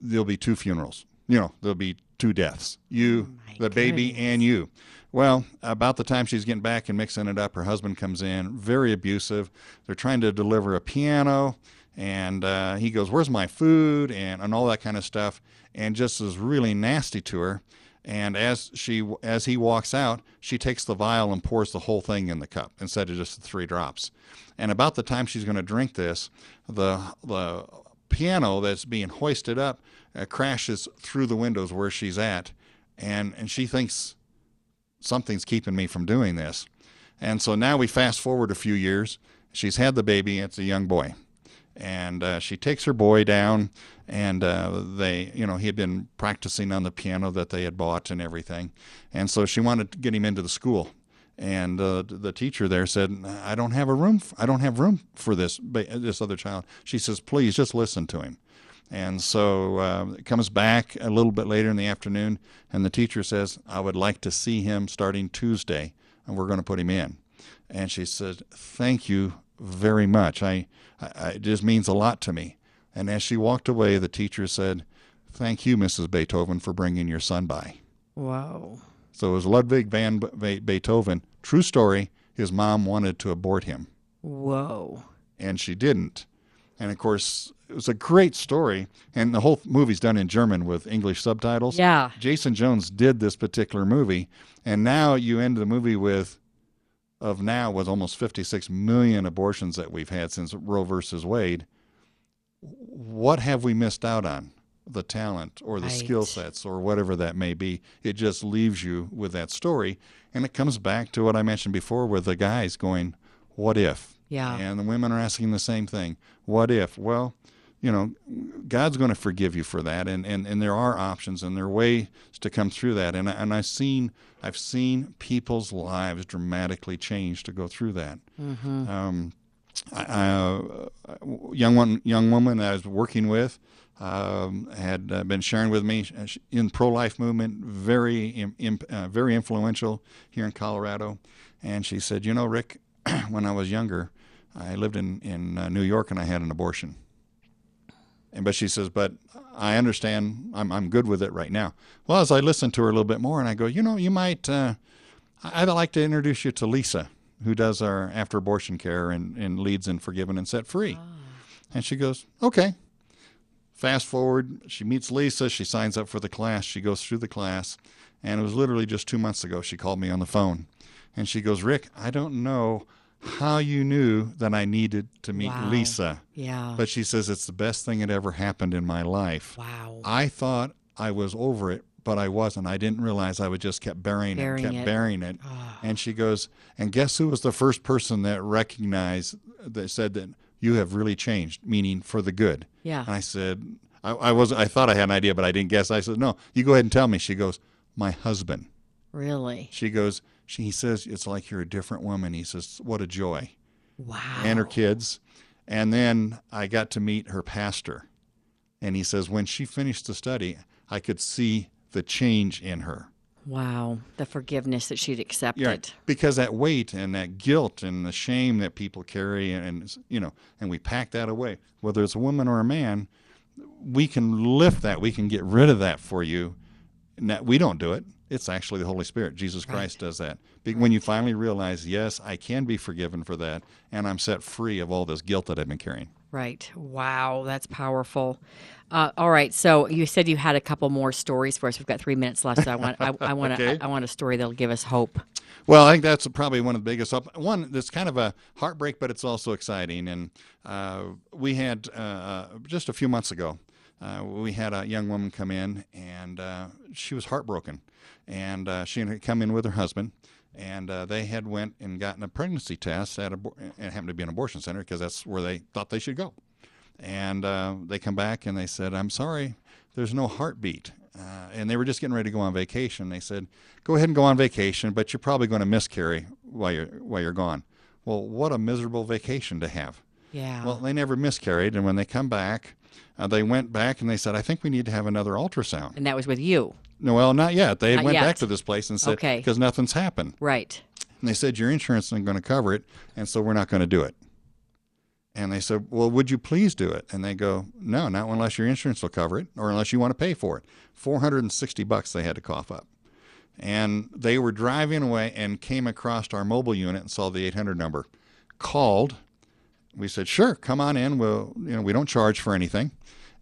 there'll be two funerals. You know, there'll be two deaths. You, the baby, and you. Well, about the time she's getting back and mixing it up, her husband comes in, very abusive. They're trying to deliver a piano, and uh, he goes, "Where's my food?" and and all that kind of stuff, and just is really nasty to her. And as she as he walks out, she takes the vial and pours the whole thing in the cup instead of just the three drops. And about the time she's going to drink this, the the piano that's being hoisted up uh, crashes through the windows where she's at, and and she thinks something's keeping me from doing this. And so now we fast forward a few years. She's had the baby. It's a young boy, and uh, she takes her boy down, and uh, they, you know, he had been practicing on the piano that they had bought and everything, and so she wanted to get him into the school. And uh, the teacher there said, "I don't have a room. I don't have room for this this other child." She says, "Please, just listen to him." And so uh, it comes back a little bit later in the afternoon, and the teacher says, I would like to see him starting Tuesday, and we're going to put him in. And she said, Thank you very much. I, I, it just means a lot to me. And as she walked away, the teacher said, Thank you, Mrs. Beethoven, for bringing your son by. Wow. So it was Ludwig van Beethoven. True story. His mom wanted to abort him. Whoa. And she didn't. And of course, it was a great story, and the whole movie's done in German with English subtitles. Yeah. Jason Jones did this particular movie, and now you end the movie with, of now, with almost 56 million abortions that we've had since Roe versus Wade. What have we missed out on? The talent or the Right. skill sets or whatever that may be. It just leaves you with that story, and it comes back to what I mentioned before with the guys going, "What if?" Yeah. And the women are asking the same thing. What if? Well, you know, God's going to forgive you for that, and, and, and there are options and there are ways to come through that. And I- and I've seen I've seen people's lives dramatically change to go through that. Mhm. Um, I, I, uh, young one young woman I was working with um, had uh, been sharing with me uh, in pro life movement, very im, im, uh, very influential here in Colorado, and she said, you know, Rick, <clears throat> when I was younger, I lived in in uh, New York and I had an abortion. And but she says, but I understand. I'm I'm good with it right now. Well, as I listen to her a little bit more, and I go, you know, you might. Uh, I'd like to introduce you to Lisa, who does our after abortion care and, and leads in Forgiven and Set Free. And she goes, okay. Fast forward, she meets Lisa. She signs up for the class. She goes through the class, and it was literally just two months ago. She called me on the phone, and she goes, Rick, I don't know how you knew that I needed to meet Wow. Lisa. Yeah. But she says it's the best thing that ever happened in my life. Wow. I thought I was over it, but I wasn't. I didn't realize I would just kept burying, Burying it, kept it. burying it. Ah. And she goes, and guess who was the first person that recognized that said that you have really changed, meaning for the good. Yeah. And I said, I, I was, I thought I had an idea, but I didn't guess. I said, no, you go ahead and tell me. She goes, my husband. Really? She goes, she, he says, it's like you're a different woman. He says, what a joy. Wow. And her kids. And then I got to meet her pastor. And he says, when she finished the study, I could see the change in her. Wow. The forgiveness that she'd accepted. Yeah, because that weight and that guilt and the shame that people carry, and, and you know, and we pack that away. Whether it's a woman or a man, we can lift that. We can get rid of that for you. Now, we don't do it. It's actually the Holy Spirit. Jesus Christ does that. When you finally realize, yes, I can be forgiven for that, and I'm set free of all this guilt that I've been carrying. Right. Wow, that's powerful. Uh, all right. So you said you had a couple more stories for us. We've got three minutes left. So I want I, I want <laughs> Okay. I, I want a story that'll give us hope. Well, I think that's probably one of the biggest. Up, one that's kind of a heartbreak, but it's also exciting. And uh, we had uh, just a few months ago, uh, we had a young woman come in, and uh, she was heartbroken, and uh, she had come in with her husband. And uh, they had went and gotten a pregnancy test at a, it happened to be an abortion center because that's where they thought they should go. And uh, they come back and they said, "I'm sorry, there's no heartbeat." Uh, and they were just getting ready to go on vacation. They said, "Go ahead and go on vacation, but you're probably going to miscarry while you're while you're gone." Well, what a miserable vacation to have. Yeah. Well, they never miscarried, and when they come back, uh, they went back and they said, "I think we need to have another ultrasound." And that was with you. No, well, not yet. They Not went yet. back to this place and said, Okay. because nothing's happened." Right. And they said, Your insurance isn't going to cover it, and so we're not going to do it. And they said, Well, would you please do it? And they go, No, not unless your insurance will cover it or unless you want to pay for it. 460 bucks they had to cough up. And they were driving away and came across our mobile unit and saw the 800 number. Called. We said, Sure, come on in. We'll, you know, we don't charge for anything.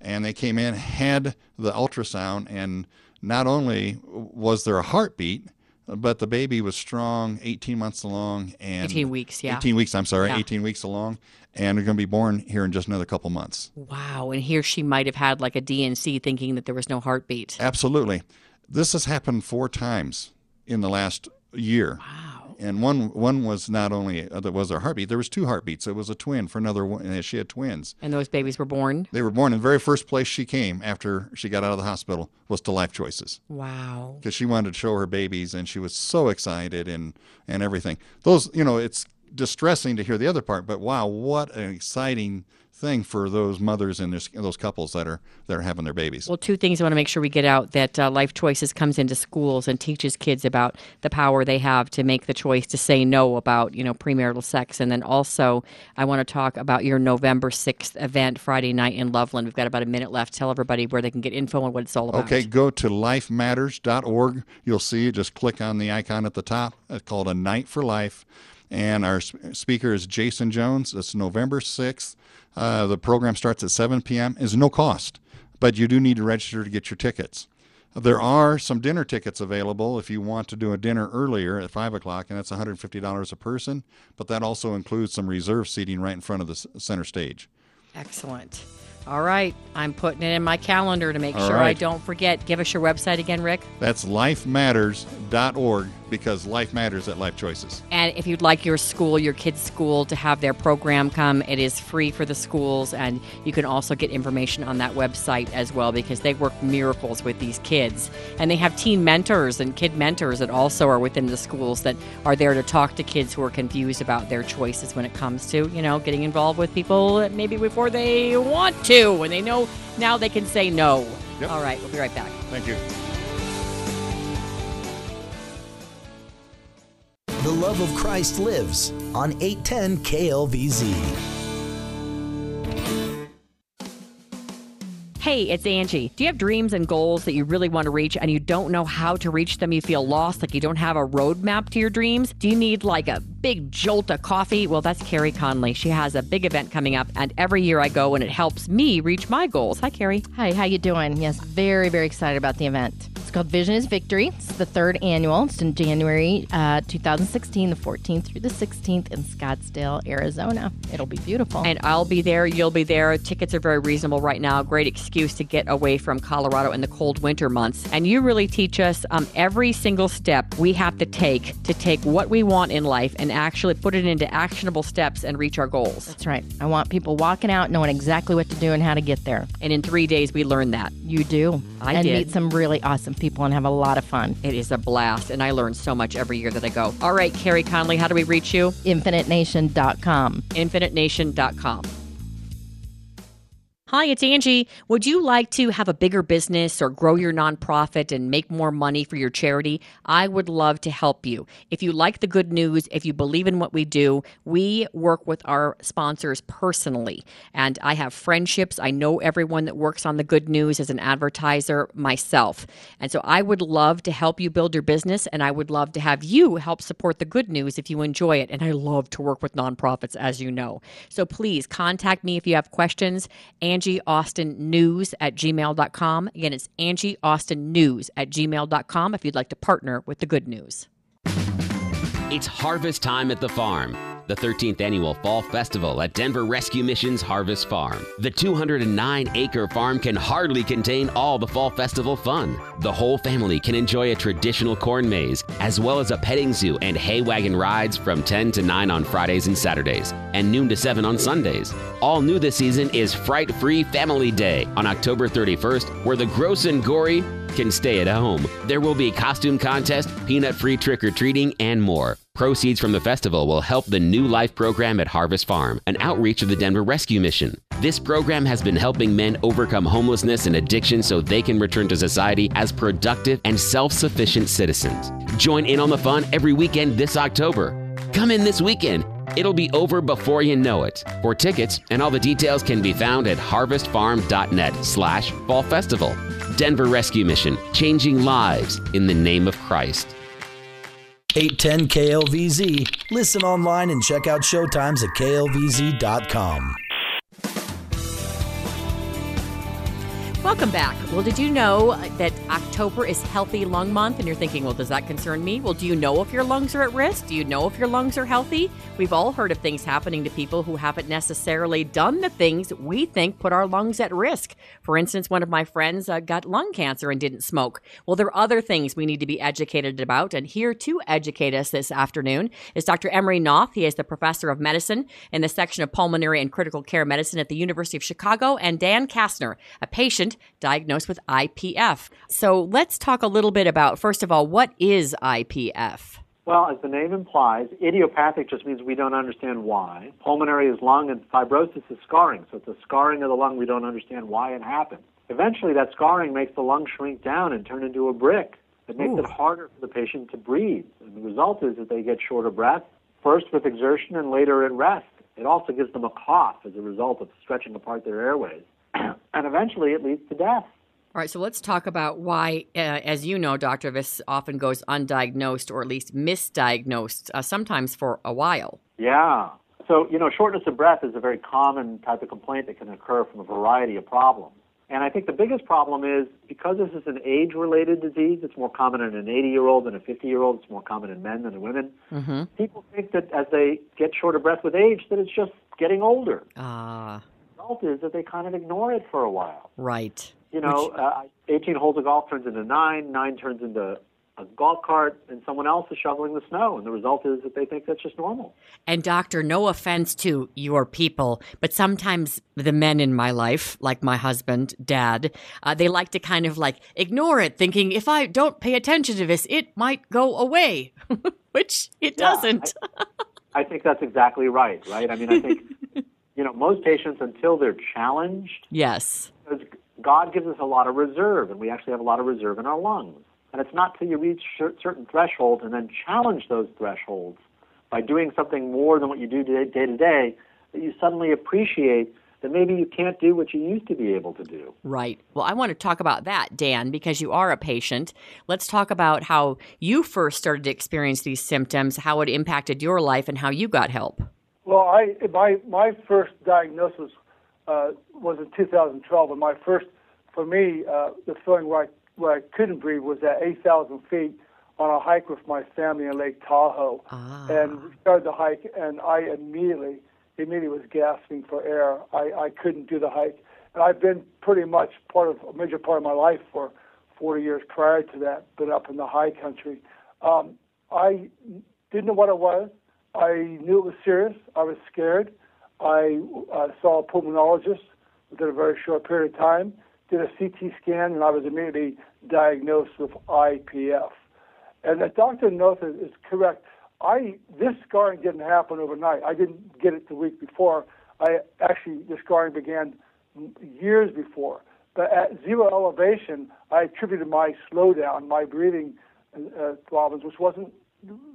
And they came in, had the ultrasound, and not only was there a heartbeat, but the baby was strong, 18 months along, and 18 weeks, yeah. 18 weeks. I'm sorry, Yeah. 18 weeks along, and they're going to be born here in just another couple months. Wow. And here she might have had like a D&C thinking that there was no heartbeat. Absolutely. This has happened four times in the last year. Wow. And one one was not only uh, there was a heartbeat, there was two heartbeats. It was a twin for another one. and She had twins. And those babies were born. They were born in the very first place she came after she got out of the hospital was to Life Choices Wow. because she wanted to show her babies and she was so excited and and everything. Those you know it's distressing to hear the other part, but wow, what an exciting thing for those mothers and those couples that are that are having their babies. Well, two things I want to make sure we get out that uh, Life Choices comes into schools and teaches kids about the power they have to make the choice to say no about, you know, premarital sex. And then also, I want to talk about your November 6th event, Friday night in Loveland. We've got about a minute left. Tell everybody where they can get info and what it's all about. Okay, go to lifematters.org. You'll see, just click on the icon at the top. It's called A Night for Life. And our speaker is Jason Jones. It's November 6th. Uh, the program starts at 7 p.m. Is no cost, but you do need to register to get your tickets. There are some dinner tickets available if you want to do a dinner earlier at 5 o'clock, and that's $150 a person, but that also includes some reserve seating right in front of the center stage. Excellent. All right. I'm putting it in my calendar to make All sure I don't forget. Give us your website again, Rick. That's lifematters.org because life matters at Life Choices. And if you'd like your school, your kid's school, to have their program come, it is free for the schools. And you can also get information on that website as well because they work miracles with these kids. And they have teen mentors and kid mentors that also are within the schools that are there to talk to kids who are confused about their choices when it comes to, you know, getting involved with people maybe before they want to. And they know now they can say no. All right, we'll be right back. Thank you. The love of Christ lives on 810 KLVZ. Hey, it's Angie. Do you have dreams and goals that you really want to reach and you don't know how to reach them? You feel lost, like you don't have a roadmap to your dreams? Do you need like a big jolt of coffee? Well, that's Carrie Conley. She has a big event coming up, and every year I go and it helps me reach my goals. Hi, Carrie. Hi, how you doing? Yes, very, very excited about the event. Called Vision is Victory. It's the third annual. It's in January uh, 2016, the 14th through the 16th in Scottsdale, Arizona. It'll be beautiful. And I'll be there. You'll be there. Tickets are very reasonable right now. Great excuse to get away from Colorado in the cold winter months. And you really teach us um, every single step we have to take to take what we want in life and actually put it into actionable steps and reach our goals. That's right. I want people walking out knowing exactly what to do and how to get there. And in three days, we learn that. You do. I and did. meet some really awesome people and have a lot of fun. It is a blast, and I learn so much every year that I go. All right, Carrie Conley, how do we reach you? InfiniteNation.com. InfiniteNation.com. Hi, it's Angie. Would you like to have a bigger business or grow your nonprofit and make more money for your charity? I would love to help you. If you like the good news, if you believe in what we do, we work with our sponsors personally. And I have friendships. I know everyone that works on the good news as an advertiser myself. And so I would love to help you build your business, and I would love to have you help support the good news if you enjoy it. And I love to work with nonprofits, as you know. So please contact me if you have questions. Angie Austin News at gmail.com. Again, it's Angie Austin News at gmail.com if you'd like to partner with the good news. It's harvest time at the farm. The 13th annual Fall Festival at Denver Rescue Mission's Harvest Farm. The 209 acre farm can hardly contain all the Fall Festival fun. The whole family can enjoy a traditional corn maze, as well as a petting zoo and hay wagon rides from 10 to 9 on Fridays and Saturdays, and noon to 7 on Sundays. All new this season is Fright Free Family Day on October 31st, where the gross and gory can stay at home. There will be costume contest, peanut free trick or treating, and more. Proceeds from the festival will help the New Life program at Harvest Farm, an outreach of the Denver Rescue Mission. This program has been helping men overcome homelessness and addiction so they can return to society as productive and self sufficient citizens. Join in on the fun every weekend this October. Come in this weekend. It'll be over before you know it. For tickets and all the details can be found at harvestfarm.net slash fall festival. Denver Rescue Mission, changing lives in the name of Christ. 810 KLVZ. Listen online and check out showtimes at klvz.com. Welcome back. Well, did you know that October is Healthy Lung Month? And you're thinking, well, does that concern me? Well, do you know if your lungs are at risk? Do you know if your lungs are healthy? We've all heard of things happening to people who haven't necessarily done the things we think put our lungs at risk. For instance, one of my friends uh, got lung cancer and didn't smoke. Well, there are other things we need to be educated about. And here to educate us this afternoon is Dr. Imre Noth. He is the professor of medicine in the section of pulmonary and critical care medicine at the University of Chicago, and Dan Kastner, a patient diagnosed with IPF. So let's talk a little bit about, first of all, what is IPF? Well, as the name implies, idiopathic just means we don't understand why. Pulmonary is lung, and fibrosis is scarring. So it's a scarring of the lung. We don't understand why it happened. Eventually, that scarring makes the lung shrink down and turn into a brick. It makes Ooh. it harder for the patient to breathe. And the result is that they get shorter breath, first with exertion and later at rest. It also gives them a cough as a result of stretching apart their airways. And eventually, it leads to death. All right, so let's talk about why, uh, as you know, Dr. This often goes undiagnosed or at least misdiagnosed, uh, sometimes for a while. Yeah. So, you know, shortness of breath is a very common type of complaint that can occur from a variety of problems. And I think the biggest problem is because this is an age related disease, it's more common in an 80 year old than a 50 year old, it's more common in men than in women. Mm-hmm. People think that as they get short of breath with age, that it's just getting older. Ah, The result is that they kind of ignore it for a while. right. You know, uh, 18 holes of golf turns into nine, nine turns into a golf cart, and someone else is shoveling the snow. And the result is that they think that's just normal. And, Doctor, no offense to your people, but sometimes the men in my life, like my husband, dad, uh, they like to kind of like ignore it, thinking if I don't pay attention to this, it might go away, <laughs> which it Yeah, doesn't. I think that's exactly right, right? I mean, I think, <laughs> you know, most patients, until they're challenged, yes. because God gives us a lot of reserve, and we actually have a lot of reserve in our lungs. And it's not till you reach certain thresholds and then challenge those thresholds by doing something more than what you do day day to day that you suddenly appreciate that maybe you can't do what you used to be able to do. Right. Well, I want to talk about that, Dan, because you are a patient. Let's talk about how you first started to experience these symptoms, how it impacted your life, and how you got help. Well, I my my first diagnosis uh, was in 2012, and my first, for me, uh, the feeling where I where I couldn't breathe was at 8,000 feet on a hike with my family in Lake Tahoe, and we started the hike, and I immediately immediately was gasping for air. I I couldn't do the hike, and I've been pretty much part of a major part of my life for 40 years prior to that, been up in the high country. Um, I didn't know what it was. I knew it was serious. I was scared. I uh, saw a pulmonologist within a very short period of time, did a CT scan, and I was immediately diagnosed with IPF. And the Dr. Noth is, is correct. I this scarring didn't happen overnight. I didn't get it the week before. I actually the scarring began years before. But at zero elevation, I attributed my slowdown, my breathing uh, problems, which wasn't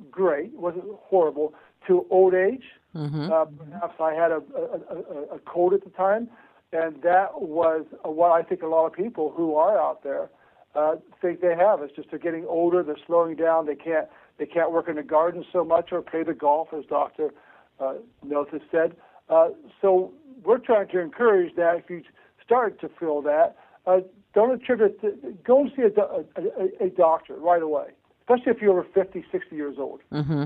great, wasn't horrible, to old age. Mm-hmm. Uh, perhaps I had a, a, a, a cold at the time, and that was what I think a lot of people who are out there uh, think they have. It's just they're getting older, they're slowing down, they can't they can't work in the garden so much or play the golf, as Doctor uh, Noth said. Uh, so we're trying to encourage that if you start to feel that, uh, don't attribute. It, go and see a, a, a, a doctor right away, especially if you're over 50, 60 years old. Mm-hmm.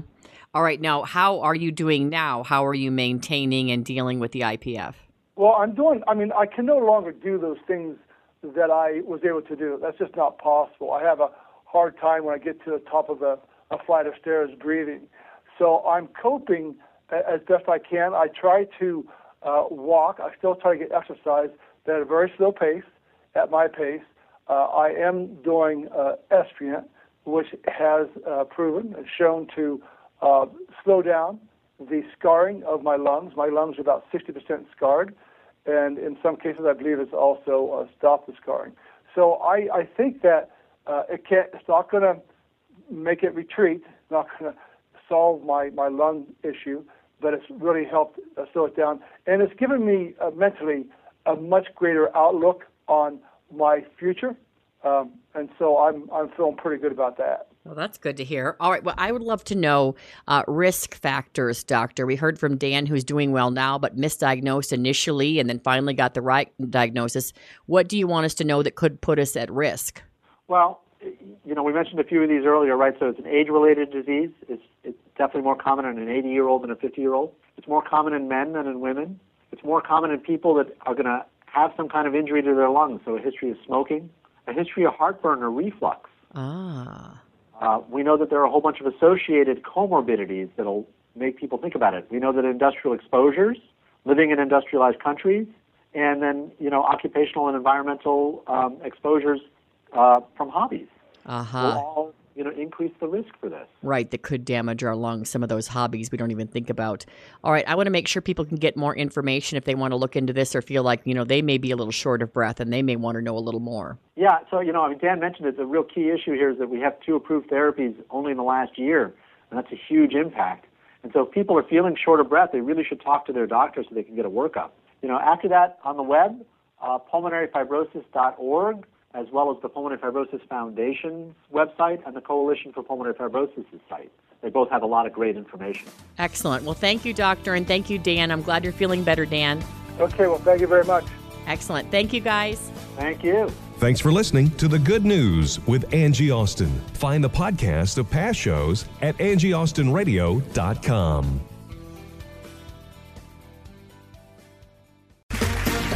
All right. Now, how are you doing now? How are you maintaining and dealing with the IPF? Well, I'm doing. I mean, I can no longer do those things that I was able to do. That's just not possible. I have a hard time when I get to the top of a, a flight of stairs breathing. So I'm coping as best I can. I try to uh, walk. I still try to get exercise, but at a very slow pace, at my pace. Uh, I am doing uh, which has uh, proven and shown to uh, slow down the scarring of my lungs. My lungs are about 60% scarred, and in some cases, I believe it's also uh, stopped the scarring. So I, I think that uh, it can't, it's not going to make it retreat, not going to solve my, my lung issue, but it's really helped uh, slow it down. And it's given me uh, mentally a much greater outlook on my future. Um, and so I'm, I'm feeling pretty good about that. Well, that's good to hear. All right. Well, I would love to know uh, risk factors, doctor. We heard from Dan, who's doing well now, but misdiagnosed initially and then finally got the right diagnosis. What do you want us to know that could put us at risk? Well, you know, we mentioned a few of these earlier, right? So it's an age-related disease. It's, it's definitely more common in an 80-year-old than a 50-year-old. It's more common in men than in women. It's more common in people that are going to have some kind of injury to their lungs, so a history of smoking, a history of heartburn or reflux. Ah. Uh, we know that there are a whole bunch of associated comorbidities that'll make people think about it. We know that industrial exposures, living in industrialized countries, and then you know occupational and environmental um, exposures uh, from hobbies Uh will huh. all you know increase the risk for this. Right, that could damage our lungs. Some of those hobbies we don't even think about. All right, I want to make sure people can get more information if they want to look into this or feel like you know they may be a little short of breath and they may want to know a little more. Yeah, so you know, I mean, Dan mentioned it. The real key issue here is that we have two approved therapies only in the last year, and that's a huge impact. And so, if people are feeling short of breath, they really should talk to their doctor so they can get a workup. You know, after that, on the web, uh, pulmonaryfibrosis.org, as well as the Pulmonary Fibrosis Foundation's website and the Coalition for Pulmonary Fibrosis' site. They both have a lot of great information. Excellent. Well, thank you, doctor, and thank you, Dan. I'm glad you're feeling better, Dan. Okay, well, thank you very much. Excellent. Thank you, guys. Thank you. Thanks for listening to The Good News with Angie Austin. Find the podcast of past shows at angieaustinradio.com.